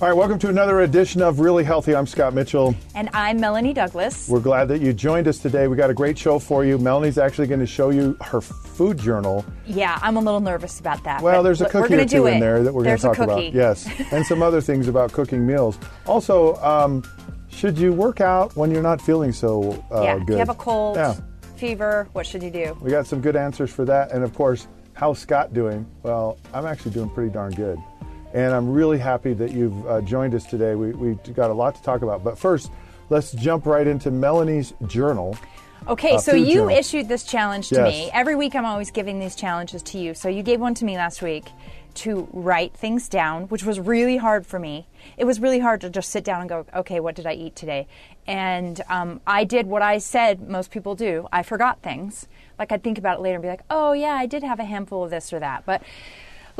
All right, welcome to another edition of Really Healthy. I'm Scott Mitchell. And I'm Melanie Douglas. We're glad that you joined us today. We got a great show for you. Melanie's actually going to show you her food journal. Yeah, I'm a little nervous about that. Well, there's a cookie or two in it. there that we're going to talk about. Yes, and some other things about cooking meals. Also, um, should you work out when you're not feeling so uh, yeah, good? if you have a cold, Yeah. fever, what should you do? We got some good answers for that. And of course, how's Scott doing? Well, I'm actually doing pretty darn good. And I'm really happy that you've uh, joined us today. We, we've got a lot to talk about. But first, let's jump right into Melanie's journal. Okay, Uh, so you journal. issued this challenge to Yes. me. Every week I'm always giving these challenges to you. So you gave one to me last week to write things down, which was really hard for me. It was really hard to just sit down and go, okay, what did I eat today? And um, I did what I said most people do. I forgot things. Like I'd think about it later and be like, oh, yeah, I did have a handful of this or that. But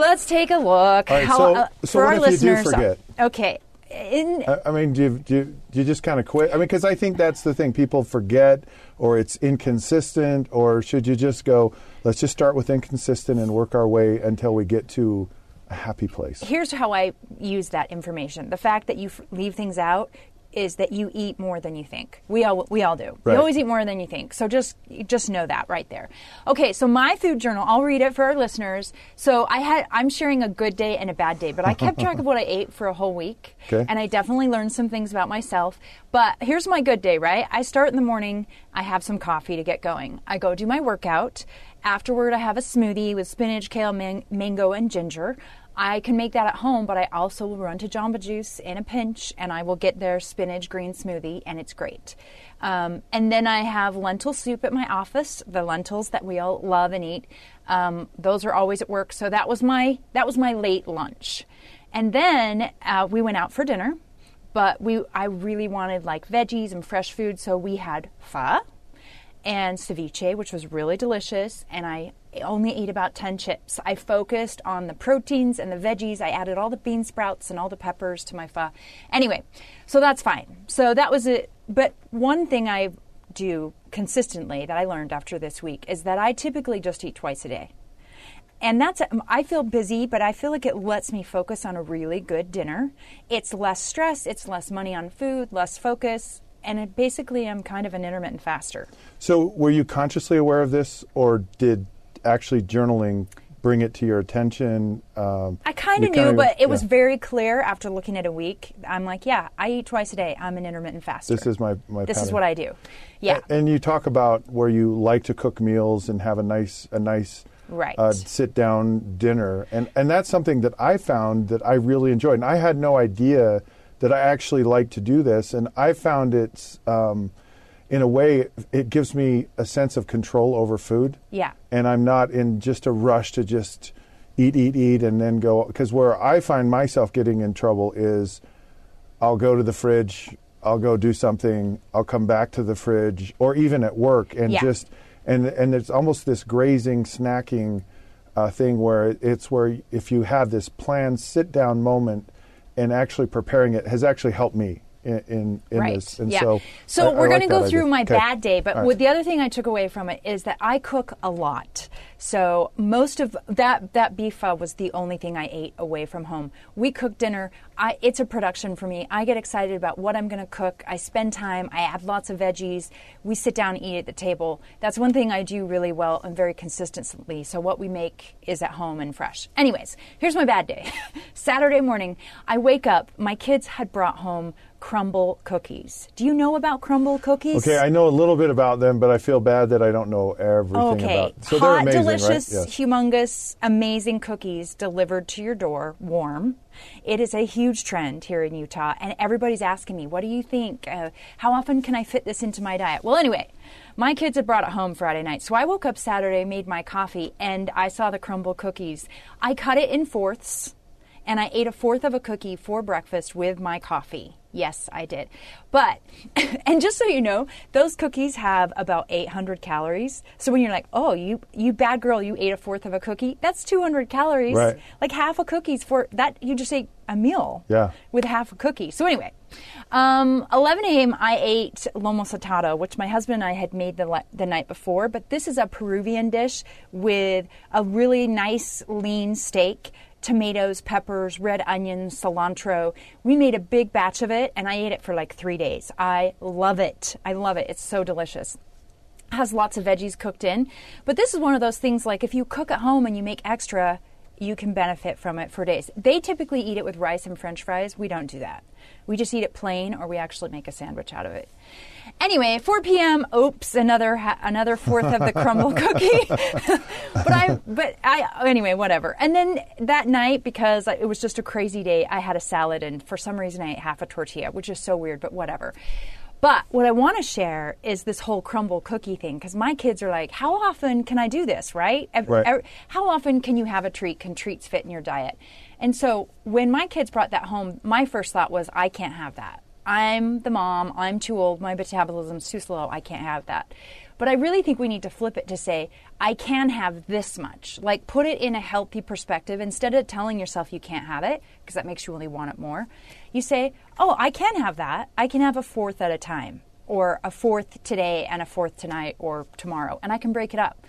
let's take a look. All right, so- so for what our if you do listeners, forget? Okay. In, I, I mean, do you, do, you, do you just kind of quit? I mean, because I think that's the thing. People forget, or it's inconsistent, or should you just go, let's just start with inconsistent and work our way until we get to a happy place? here's how I use that information. The fact that you f- leave things out is that you eat more than you think. We all we all do. Right. You always eat more than you think. So just just know that right there. Okay, so my food journal, I'll read it for our listeners. So I had I'm sharing a good day and a bad day, but I kept track of what I ate for a whole week. Okay. And I definitely learned some things about myself. But here's my good day, right? I start in the morning, I have some coffee to get going. I go do my workout. Afterward, I have a smoothie with spinach, kale, man- mango, and ginger. I can make that at home, but I also will run to Jamba Juice in a pinch and I will get their spinach green smoothie, and it's great. Um, and then I have lentil soup at my office, the lentils that we all love and eat. Um, those are always at work, so that was my that was my late lunch. And then uh, we went out for dinner, but we I really wanted like veggies and fresh food, so we had pho and ceviche, which was really delicious. And I only ate about 10 chips. I focused on the proteins and the veggies. I added all the bean sprouts and all the peppers to my pho. Anyway, so that's fine. So that was it. But one thing I do consistently that I learned after this week is that I typically just eat twice a day. And that's, I feel busy, but I feel like it lets me focus on a really good dinner. It's less stress, it's less money on food, less focus, and it basically I'm kind of an intermittent faster. So, were you consciously aware of this, or did actually journaling bring it to your attention? Um, I kind of knew, but it was very clear after looking at a week. I'm like, yeah, I eat twice a day. I'm an intermittent faster. This is my my. This is what I do. Yeah. A- And you talk about where you like to cook meals and have a nice a nice Right. uh, sit down dinner, and and that's something that I found that I really enjoyed. And I had no idea that I actually like to do this, and I found it's. Um, in a way, it gives me a sense of control over food. Yeah. And I'm not in just a rush to just eat, eat, eat, and then go. Because where I find myself getting in trouble is I'll go to the fridge, I'll go do something, I'll come back to the fridge, or even at work, and Yeah. just and and it's almost this grazing, snacking uh, thing where it's where if you have this planned sit down moment and actually preparing it has actually helped me in in, in right. this. And yeah. so, so I- we're like going to go through idea. my Okay. bad day, but right. the other thing I took away from it is that I cook a lot. So most of that that beef pho was the only thing I ate away from home. We cook dinner. I, it's a production for me. I get excited about what I'm going to cook. I spend time. I add lots of veggies. We sit down and eat at the table. That's one thing I do really well and very consistently. So what we make is at home and fresh. Anyways, here's my bad day. Saturday morning, I wake up. My kids had brought home Crumbl cookies. Do you know about Crumbl cookies? Okay, I know a little bit about them, but I feel bad that I don't know everything Okay, about. So hot, they're amazing, delicious, right? Yes. humongous, amazing cookies delivered to your door, warm. It is a huge trend here in Utah, and everybody's asking me, "What do you think? Uh, how often can I fit this into my diet?" Well, anyway, my kids had brought it home Friday night, so I woke up Saturday, made my coffee, and I saw the Crumbl cookies. I cut it in fourths, and I ate a fourth of a cookie for breakfast with my coffee. Yes, I did. But, and just so you know, those cookies have about 800 calories. So when you're like, oh, you, you bad girl, you ate a fourth of a cookie, that's 200 calories. Right. Like half a cookie's for that, you just ate a meal Yeah. with half a cookie. So anyway, um, 11 a.m. I ate lomo saltado, which my husband and I had made the, le- the night before. But this is a Peruvian dish with a really nice lean steak, tomatoes, peppers, red onions, cilantro. We made a big batch of it, and I ate it for like three days. I love it. I love it. It's so delicious has lots of veggies cooked in. But this is one of those things like if you cook at home and you make extra, you can benefit from it for days. They typically eat it with rice and french fries. We don't do that. We just eat it plain or we actually make a sandwich out of it. Anyway, 4 p.m. Oops, another ha- another fourth of the Crumbl cookie. but I but I anyway, whatever. And then that night because it was just a crazy day, I had a salad and for some reason I ate half a tortilla, which is so weird, but whatever. But what I want to share is this whole Crumbl cookie thing because my kids are like, how often can I do this, right? Right. How often can you have a treat? Can treats fit in your diet? And so when my kids brought that home, my first thought was, I can't have that. I'm the mom. I'm too old. My metabolism's too slow. I can't have that. But I really think we need to flip it to say, I can have this much. Like, put it in a healthy perspective instead of telling yourself you can't have it, because that makes you only want it more. You say, Oh, I can have that. I can have a fourth at a time, or a fourth today and a fourth tonight or tomorrow, and I can break it up.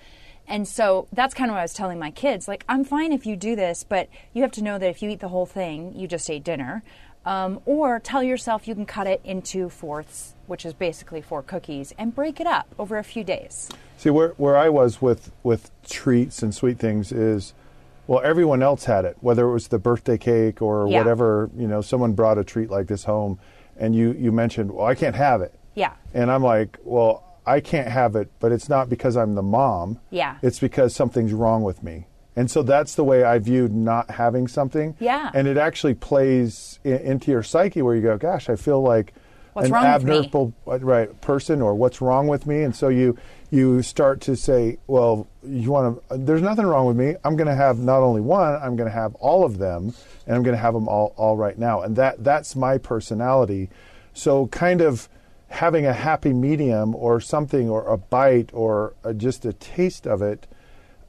And so that's kind of what I was telling my kids. Like, I'm fine if you do this, but you have to know that if you eat the whole thing, you just ate dinner. Um, or tell yourself you can cut it into fourths, which is basically four cookies, and break it up over a few days. See where where I was with with treats and sweet things is, well, everyone else had it, whether it was the birthday cake or Yeah. whatever. You know, someone brought a treat like this home, and you you mentioned, well, I can't have it. Yeah. And I'm like, well, I can't have it, but it's not because I'm the mom. Yeah. It's because something's wrong with me. And so that's the way I viewed not having something. Yeah. And it actually plays i- into your psyche where you go, gosh, I feel like What's an wrong with me? abnormal right person or what's wrong with me and so you you start to say well you want to there's nothing wrong with me i'm going to have not only one i'm going to have all of them and i'm going to have them all all right now and that that's my personality so kind of having a happy medium or something or a bite or a, just a taste of it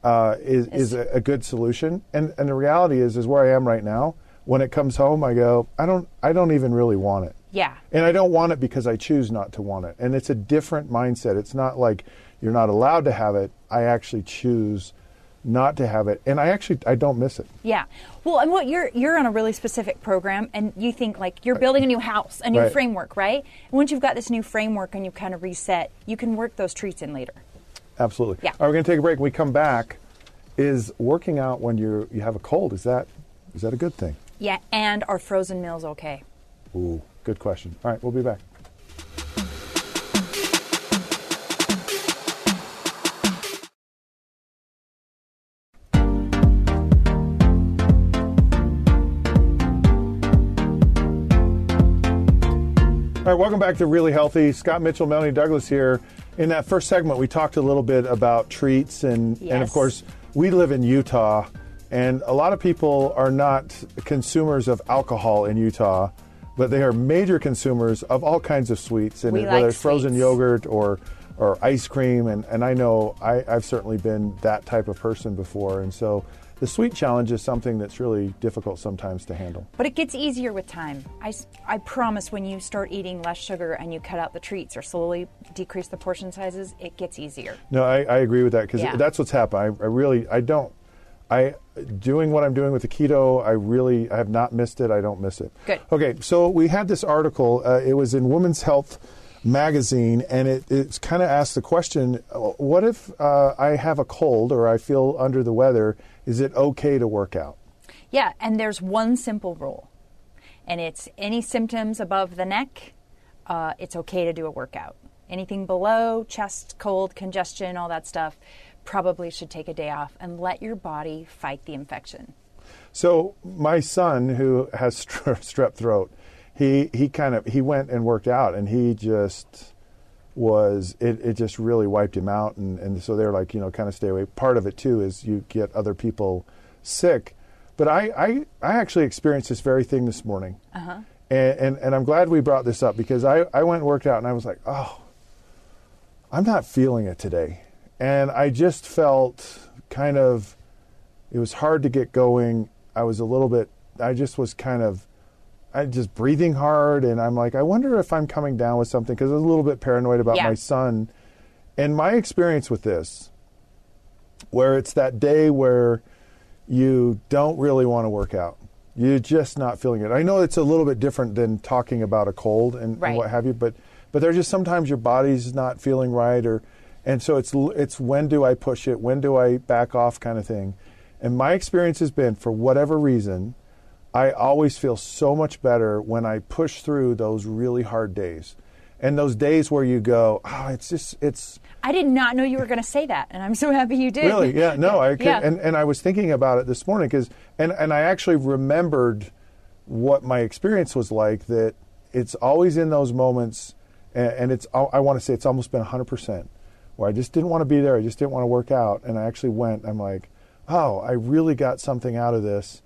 uh, is, is a, a good solution and and the reality is is where i am right now when it comes home i go i don't i don't even really want it Yeah. and I don't want it because I choose not to want it. And it's a different mindset. It's not like you're not allowed to have it. I actually choose not to have it. And I actually I don't miss it. Yeah. Well, and what you're you're on a really specific program, and you think like you're building a new house, a new Right. framework, right? And once you've got this new framework and you kind of reset, you can work those treats in later. Absolutely. Yeah. All right, we're going to take a break. When we come back, is working out when you you have a cold, is that is that a good thing? Yeah. And are frozen meals okay? Ooh, good question. All right, we'll be back. All right, welcome back to Really Healthy. Scott Mitchell, Melanie Douglas here. In that first segment, we talked a little bit about treats, and, and of course, we live in Utah, and a lot of people are not consumers of alcohol in Utah, but they are major consumers of all kinds of sweets, and We whether like it's frozen sweets. yogurt or or ice cream, and, and I know I, I've certainly been that type of person before, and so the sweet challenge is something that's really difficult sometimes to handle. But it gets easier with time. I, I promise when you start eating less sugar and you cut out the treats or slowly decrease the portion sizes, it gets easier. No, I, I agree with that because Yeah. that's what's happened. I, I really, I don't, I doing what I'm doing with the keto. I really, I have not missed it. I don't miss it. Good. Okay, so we had this article. Uh, it was in Women's Health magazine, and it it's kind of asked the question: uh, What if uh, I have a cold or I feel under the weather? Is it okay to work out? Yeah, and there's one simple rule, and it's any symptoms above the neck, uh, it's okay to do a workout. Anything below, chest, cold, congestion, all that stuff, probably should take a day off and let your body fight the infection. So my son, who has strep throat, he he kind of he went and worked out, and he just was it, it just really wiped him out, and and so they're like you know kind of stay away. Part of it too is you get other people sick, but I I, I actually experienced this very thing this morning, uh-huh. and, and and I'm glad we brought this up because I I went and worked out, and I was like oh. I'm not feeling it today. And I just felt kind of, it was hard to get going. I was a little bit, I just was kind of, I just breathing hard. And I'm like, I wonder if I'm coming down with something because I was a little bit paranoid about Yeah. my son. And my experience with this, where it's that day where you don't really want to work out. You're just not feeling it. I know it's a little bit different than talking about a cold and, and what have you, but but there's just sometimes your body's not feeling right, or and so it's it's when do I push it, when do I back off, kind of thing. And my experience has been, for whatever reason, I always feel so much better when I push through those really hard days, and those days where you go, oh, it's just it's I did not know you were going to say that, and I'm so happy you did. Really? Yeah. No, I could, Yeah. and and I was thinking about it this morning because and and I actually remembered what my experience was like. That it's always in those moments, and, and it's I want to say it's almost been hundred percent where I just didn't want to be there. I just didn't want to work out, and I actually went. I'm like, oh, I really got something out of this,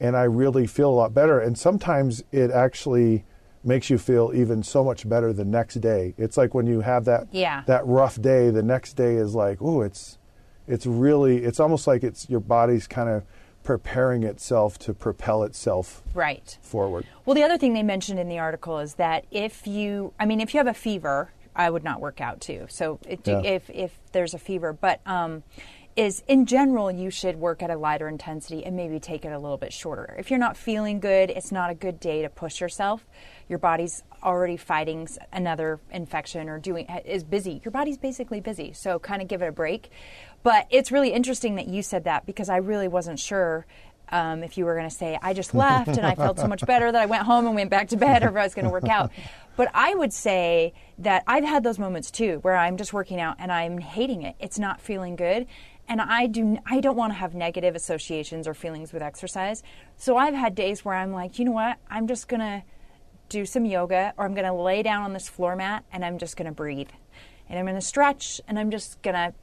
and I really feel a lot better. And sometimes it actually makes you feel even so much better the next day. It's like when you have that Yeah. that rough day, the next day is like, oh, it's it's really it's almost like it's your body's kind of preparing itself to propel itself Right. forward. Well, the other thing they mentioned in the article is that if you, I mean, if you have a fever, I would not work out too. So it, Yeah. if if there's a fever, but um, is in general you should work at a lighter intensity and maybe take it a little bit shorter. If you're not feeling good, it's not a good day to push yourself. Your body's already fighting another infection or doing is busy. Your body's basically busy, so kind of give it a break. But it's really interesting that you said that because I really wasn't sure um, if you were going to say, I just left and I felt so much better that I went home and went back to bed, or if I was going to work out. But I would say that I've had those moments too, where I'm just working out and I'm hating it. It's not feeling good, and I do. I don't want to have negative associations or feelings with exercise. So I've had days where I'm like, you know what? I'm just going to do some yoga, or I'm going to lay down on this floor mat and I'm just going to breathe, and I'm going to stretch, and I'm just going to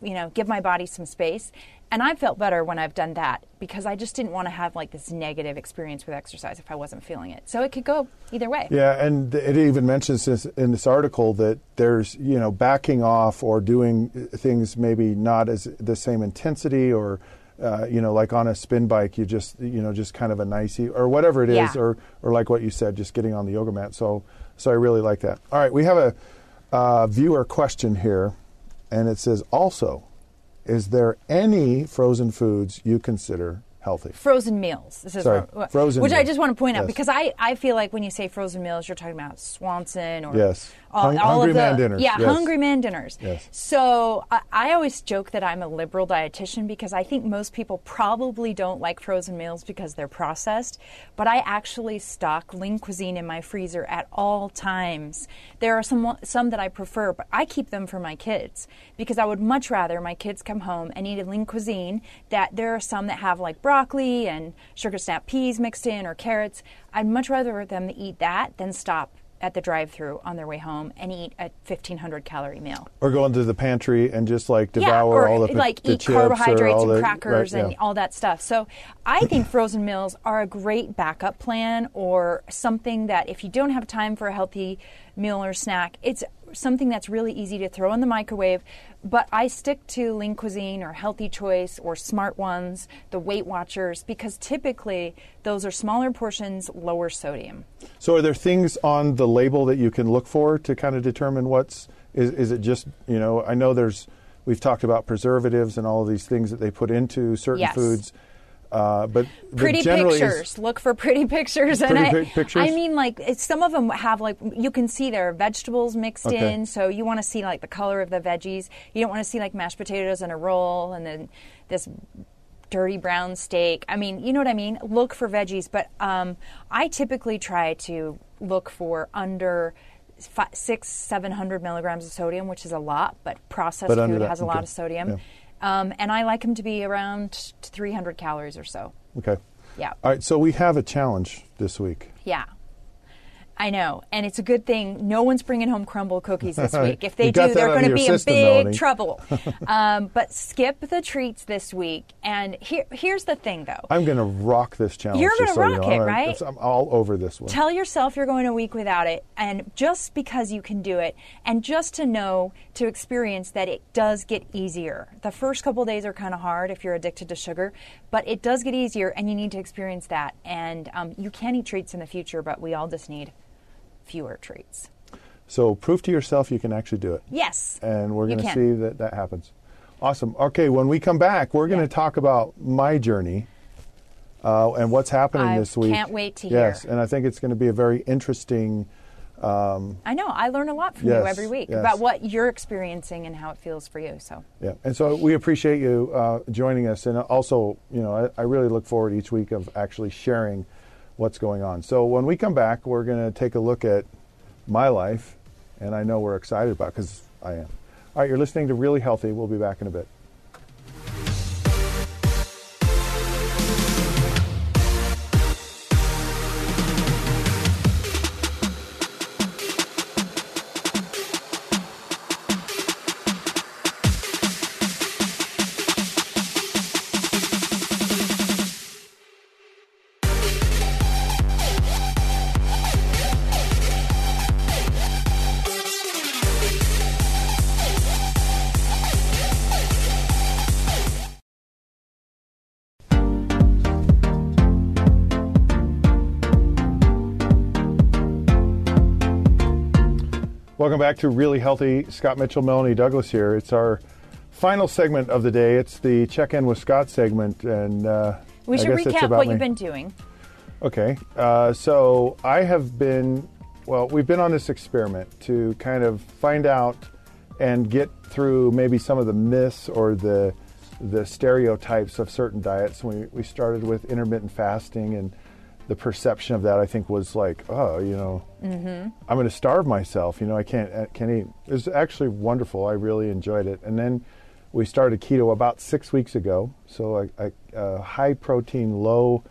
you know, give my body some space. And I felt better when I've done that because I just didn't want to have like this negative experience with exercise if I wasn't feeling it. So it could go either way. Yeah, and it even mentions this in this article that there's you know backing off or doing things maybe not as the same intensity or. Uh, you know, like on a spin bike, you just, you know, just kind of a nicey or whatever it is, Yeah. or, or like what you said, just getting on the yoga mat. So, so I really like that. All right, we have a uh, viewer question here, and it says also, is there any frozen foods you consider healthy? Frozen meals. This is Sorry, what- frozen Which I just want to point out Yes. because I, I feel like when you say frozen meals, you're talking about Swanson or Yes. all, Hung- all Hungry of the Man dinners, yeah yes. hungry man dinners. Yes. So I, I always joke that I'm a liberal dietitian because I think most people probably don't like frozen meals because they're processed. But I actually stock lean cuisine in my freezer at all times. There are some some that I prefer, but I keep them for my kids because I would much rather my kids come home and eat a lean cuisine. That there are some that have like broccoli and sugar snap peas mixed in or carrots. I'd much rather them eat that than stop at the drive-through on their way home and eat a 1500 calorie meal. Or go into the pantry and just like devour yeah, all the like the eat chips or carbohydrates and the- crackers right, and all that stuff. So I think frozen meals are a great backup plan or something that if you don't have time for a healthy meal or snack, it's something that's really easy to throw in the microwave. But I stick to Lean Cuisine or Healthy Choice or Smart Ones, the Weight Watchers, because typically those are smaller portions, lower sodium. So, are there things on the label that you can look for to kind of determine what's is, is it just you know? I know there's we've talked about preservatives and all of these things that they put into certain Yes. foods, uh, but but pretty pictures. Look for pretty pictures. and I, pic- pictures? I mean, like it's, some of them have like you can see there are vegetables mixed Okay. in, so you want to see like the color of the veggies. You don't want to see like mashed potatoes in a roll and then this dirty brown steak. I mean, you know what I mean. Look for veggies, but um, I typically try to look for under. Fi six, seven hundred milligrams of sodium, which is a lot, but processed But food that, has a lot of sodium. Yeah. Um, and I like them to be around 300 calories or so. okay. Yeah. All right, so we have a challenge this week. Yeah. I know. And it's a good thing no one's bringing home Crumbl cookies this week. If they do, they're going to be system, in big Melanie. trouble. um, but skip the treats this week. And here, here's the thing, though. I'm going to rock this challenge. You're gonna so you rock know. it, right? I'm all over this one. Tell yourself you're going a week without it, and just because you can do it, and just to know, to experience that it does get easier. The first couple days are kind of hard if you're addicted to sugar, but it does get easier, and you need to experience that. And um, you can eat treats in the future, but we all just need fewer treats. so prove to yourself you can actually do it. Yes. and we're going to see that that happens. Awesome. Okay, when we come back, we're going to Yeah. talk about my journey uh, and what's happening I this week. I can't wait to hear. Yes, and I think it's going to be a very interesting. I know. I learn a lot from Yes, you every week yes. about what you're experiencing and how it feels for you. So, Yeah, and so we appreciate you uh, joining us, and also, you know, I, I really look forward each week of actually sharing what's going on. So when we come back, we're going to take a look at my life, and I know we're excited about because I am. All right, you're listening to Really Healthy. We'll be back in a bit. Welcome back to Really Healthy. Scott Mitchell, Melanie Douglas here. It's our final segment of the day. It's the check in with Scott segment, and uh, we I should guess recap about what me. you've been doing. Okay, uh, so I have been, well, we've been on this experiment to kind of find out and get through maybe some of the myths or the the stereotypes of certain diets. We we started with intermittent fasting, and the perception of that I think was like, oh, you know, I'm going to starve myself. You know, I can't I can't eat. It was actually wonderful. I really enjoyed it, and then. We started keto about six weeks ago, so a, a, a high protein, low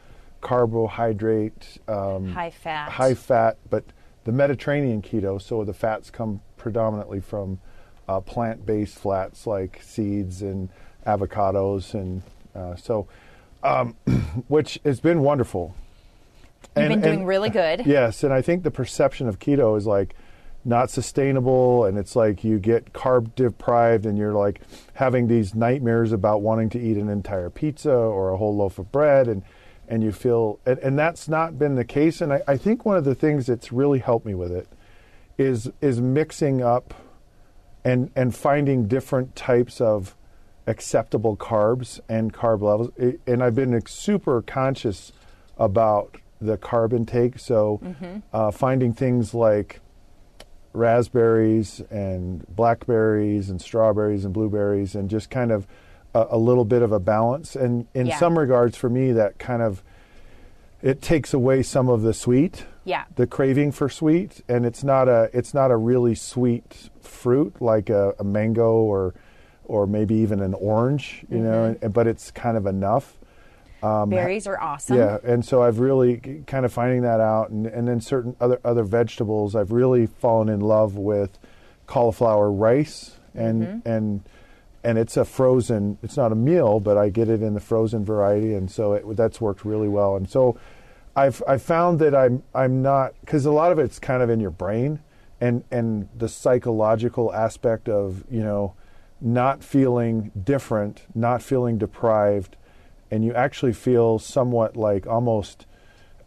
carbohydrate, um, High fat. high fat, but the Mediterranean keto, so the fats come predominantly from uh, plant based fats like seeds and avocados, and uh, so, um, which has been wonderful. You've And- been doing and- really good. Yes, and I think the perception of keto is like not sustainable, and it's like you get carb deprived, and you're like having these nightmares about wanting to eat an entire pizza or a whole loaf of bread, and and you feel, and, and that's not been the case. And I, I think one of the things that's really helped me with it is is mixing up and and finding different types of acceptable carbs and carb levels. And I've been super conscious about the carb intake. So uh, finding things like raspberries and blackberries and strawberries and blueberries and just kind of a, a little bit of a balance. And in Yeah. some regards, for me, that kind of it takes away some of the sweet Yeah. the craving for sweet and it's not a it's not a really sweet fruit like a, a mango or or maybe even an orange you know and, but it's kind of enough Um, Berries are awesome. yeah and so i've really kind of finding that out and, and then certain other other vegetables i've really fallen in love with cauliflower rice and mm-hmm. and and it's a frozen it's not a meal but i get it in the frozen variety and so it, that's worked really well and so i've i found that i'm i'm not because a lot of it's kind of in your brain and and the psychological aspect of you know not feeling different, not feeling deprived, and you actually feel somewhat like almost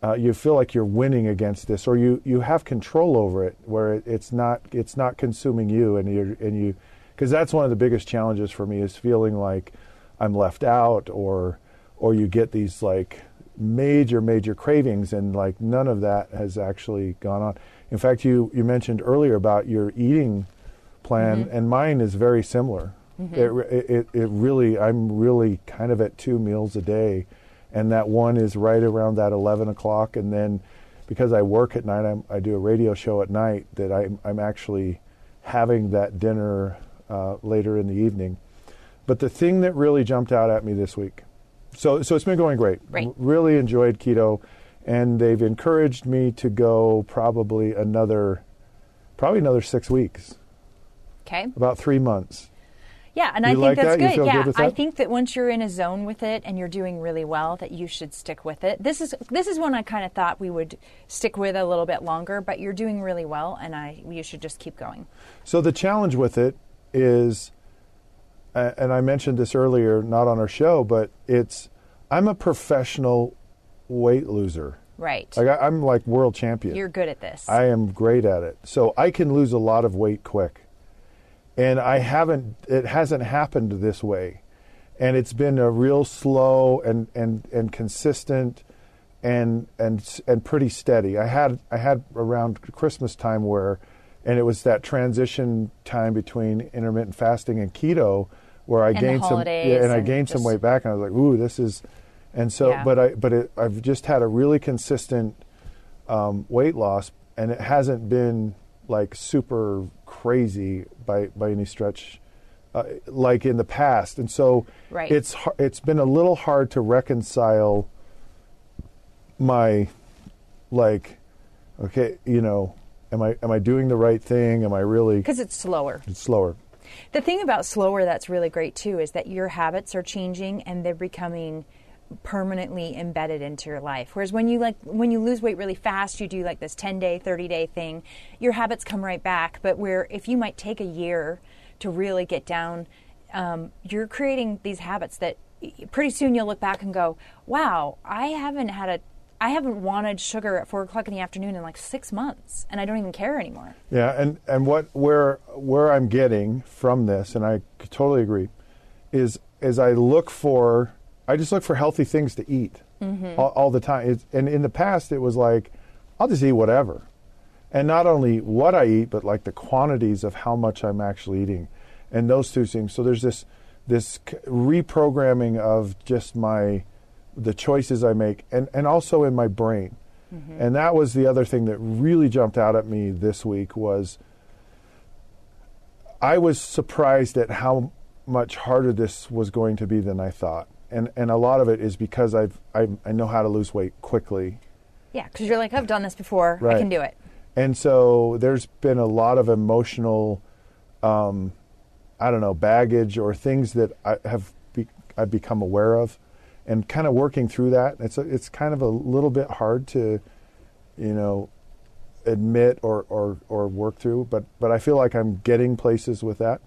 uh, you feel like you're winning against this, or you, you have control over it, where it, it's not it's not consuming you, and you and you because that's one of the biggest challenges for me is feeling like I'm left out, or or you get these like major major cravings, and like none of that has actually gone on. In fact, you you mentioned earlier about your eating plan, Mm-hmm. and mine is very similar. It, it, it really, I'm really kind of at two meals a day, and that one is right around that 11 o'clock, and then because I work at night, I'm, I do a radio show at night that I'm, I'm actually having that dinner uh, later in the evening. But the thing that really jumped out at me this week, so so it's been going great. Right. R- really enjoyed keto, and they've encouraged me to go probably another, probably another six weeks, Okay. about three months. Yeah, and You I think like that's that? Good. yeah, good I think that once you're in a zone with it and you're doing really well, that you should stick with it. This is this is one I kind of thought we would stick with a little bit longer, but you're doing really well, and I you should just keep going. So the challenge with it is, and I mentioned this earlier, not on our show, but it's I'm a professional weight loser. Right. Like I, I'm like world champion. you're good at this. I am great at it. So I can lose a lot of weight quick. And I haven't it hasn't happened this way. And it's been a real slow and and and consistent and and and pretty steady. I had I had around Christmas time where and it was that transition time between intermittent fasting and keto where I the gained some yeah, and I and gained some weight back and I was like, "Ooh, this is and so Yeah. but I but it, I've just had a really consistent um, weight loss, and it hasn't been like super crazy by by any stretch, uh, like in the past. And so Right. it's it's been a little hard to reconcile my like, okay, you know, am I am I doing the right thing? Am I really because it's slower. it's slower? The thing about slower that's really great too is that your habits are changing and they're becoming permanently embedded into your life. Whereas when you like when you lose weight really fast, you do like this 10 day, 30 day thing, your habits come right back. But where if you might take a year to really get down, um, you're creating these habits that pretty soon you'll look back and go, wow, I haven't had a I haven't wanted sugar at four o'clock in the afternoon in like six months, and I don't even care anymore. Yeah, and and what where where I'm getting from this, and I totally agree, is as I look for I just look for healthy things to eat mm-hmm. all, all the time. It's, and in the past, it was like I'll just eat whatever, and not only what I eat, but like the quantities of how much I'm actually eating, and those two things. So there's this this reprogramming of just my the choices I make, and and also in my brain. Mm-hmm. And that was the other thing that really jumped out at me this week was I was surprised at how much harder this was going to be than I thought. And and a lot of it is because I've I, I know how to lose weight quickly. Yeah, because you're like, I've done this before, I can do it. And so there's been a lot of emotional um, I don't know, baggage or things that I have be, I've become aware of and kind of working through that. It's a, it's kind of a little bit hard to you know admit or, or, or work through, but, but I feel like I'm getting places with that.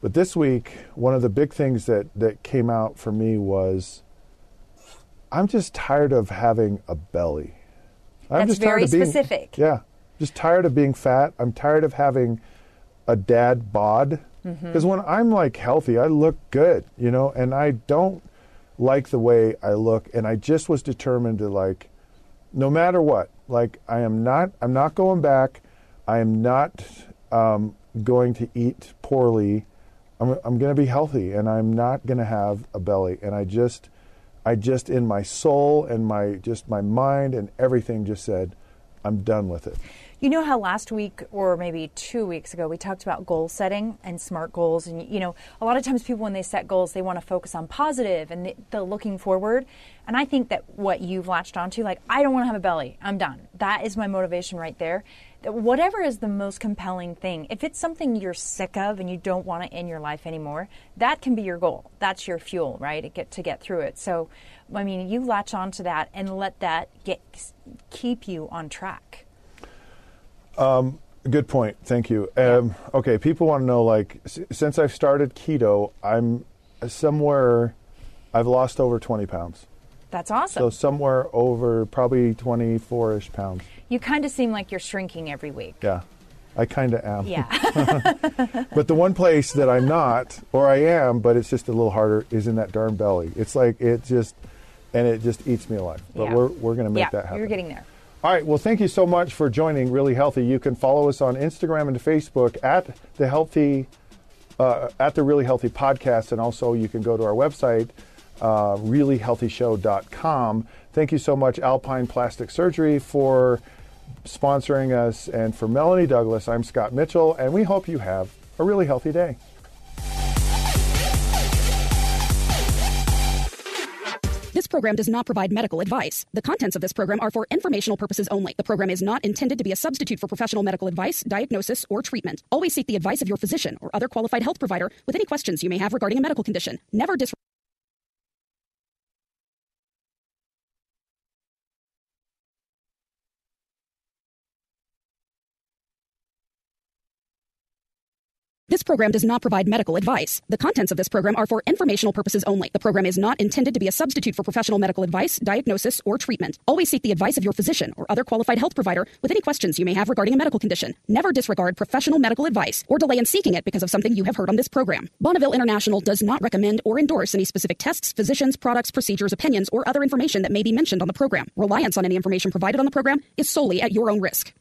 But this week, one of the big things that, that came out for me was I'm just tired of having a belly. I'm That's just tired very of being, specific. Yeah. Just tired of being fat. I'm tired of having a dad bod. Mm-hmm. Because when I'm like healthy, I look good, you know, and I don't like the way I look. And I just was determined to like, no matter what, like I am not, I'm not going back. I am not um, going to eat poorly. I'm, I'm going to be healthy, and I'm not going to have a belly. And I just, I just in my soul and my just my mind and everything just said, I'm done with it. You know how last week or maybe two weeks ago we talked about goal setting and smart goals, and you know a lot of times people when they set goals they want to focus on positive and the, the looking forward. And I think that what you've latched onto, like I don't want to have a belly, I'm done. That is my motivation right there. Whatever is the most compelling thing, if it's something you're sick of and you don't want it in your life anymore, that can be your goal. That's your fuel, right? To get to get through it. So, I mean, you latch onto that and let that get keep you on track. Good point. Thank you. Um, okay, people want to know like s- since I've started keto, I'm somewhere I've lost over 20 pounds. That's awesome. So somewhere over probably 24ish pounds. you kind of seem like you're shrinking every week. Yeah. I kind of am. Yeah. But the one place that I'm not, or I am, but it's just a little harder, is in that darn belly. It's like it just, and it just eats me alive. But Yeah. we're, we're going to make yeah, that happen. you're getting there. All right. Well, thank you so much for joining Really Healthy. You can follow us on Instagram and Facebook at the Healthy, uh, at the Really Healthy Podcast, and also you can go to our website, uh, reallyhealthyshow.com. Thank you so much, Alpine Plastic Surgery, for sponsoring us, and for Melanie Douglas. I'm Scott Mitchell, and we hope you have a really healthy day. This program does not provide medical advice. The contents of this program are for informational purposes only. The program is not intended to be a substitute for professional medical advice, diagnosis, or treatment. Always seek the advice of your physician or other qualified health provider with any questions you may have regarding a medical condition. Never disregard This program does not provide medical advice. The contents of this program are for informational purposes only. The program is not intended to be a substitute for professional medical advice, diagnosis, or treatment. Always seek the advice of your physician or other qualified health provider with any questions you may have regarding a medical condition. Never disregard professional medical advice or delay in seeking it because of something you have heard on this program. Bonneville International does not recommend or endorse any specific tests, physicians, products, procedures, opinions, or other information that may be mentioned on the program. Reliance on any information provided on the program is solely at your own risk.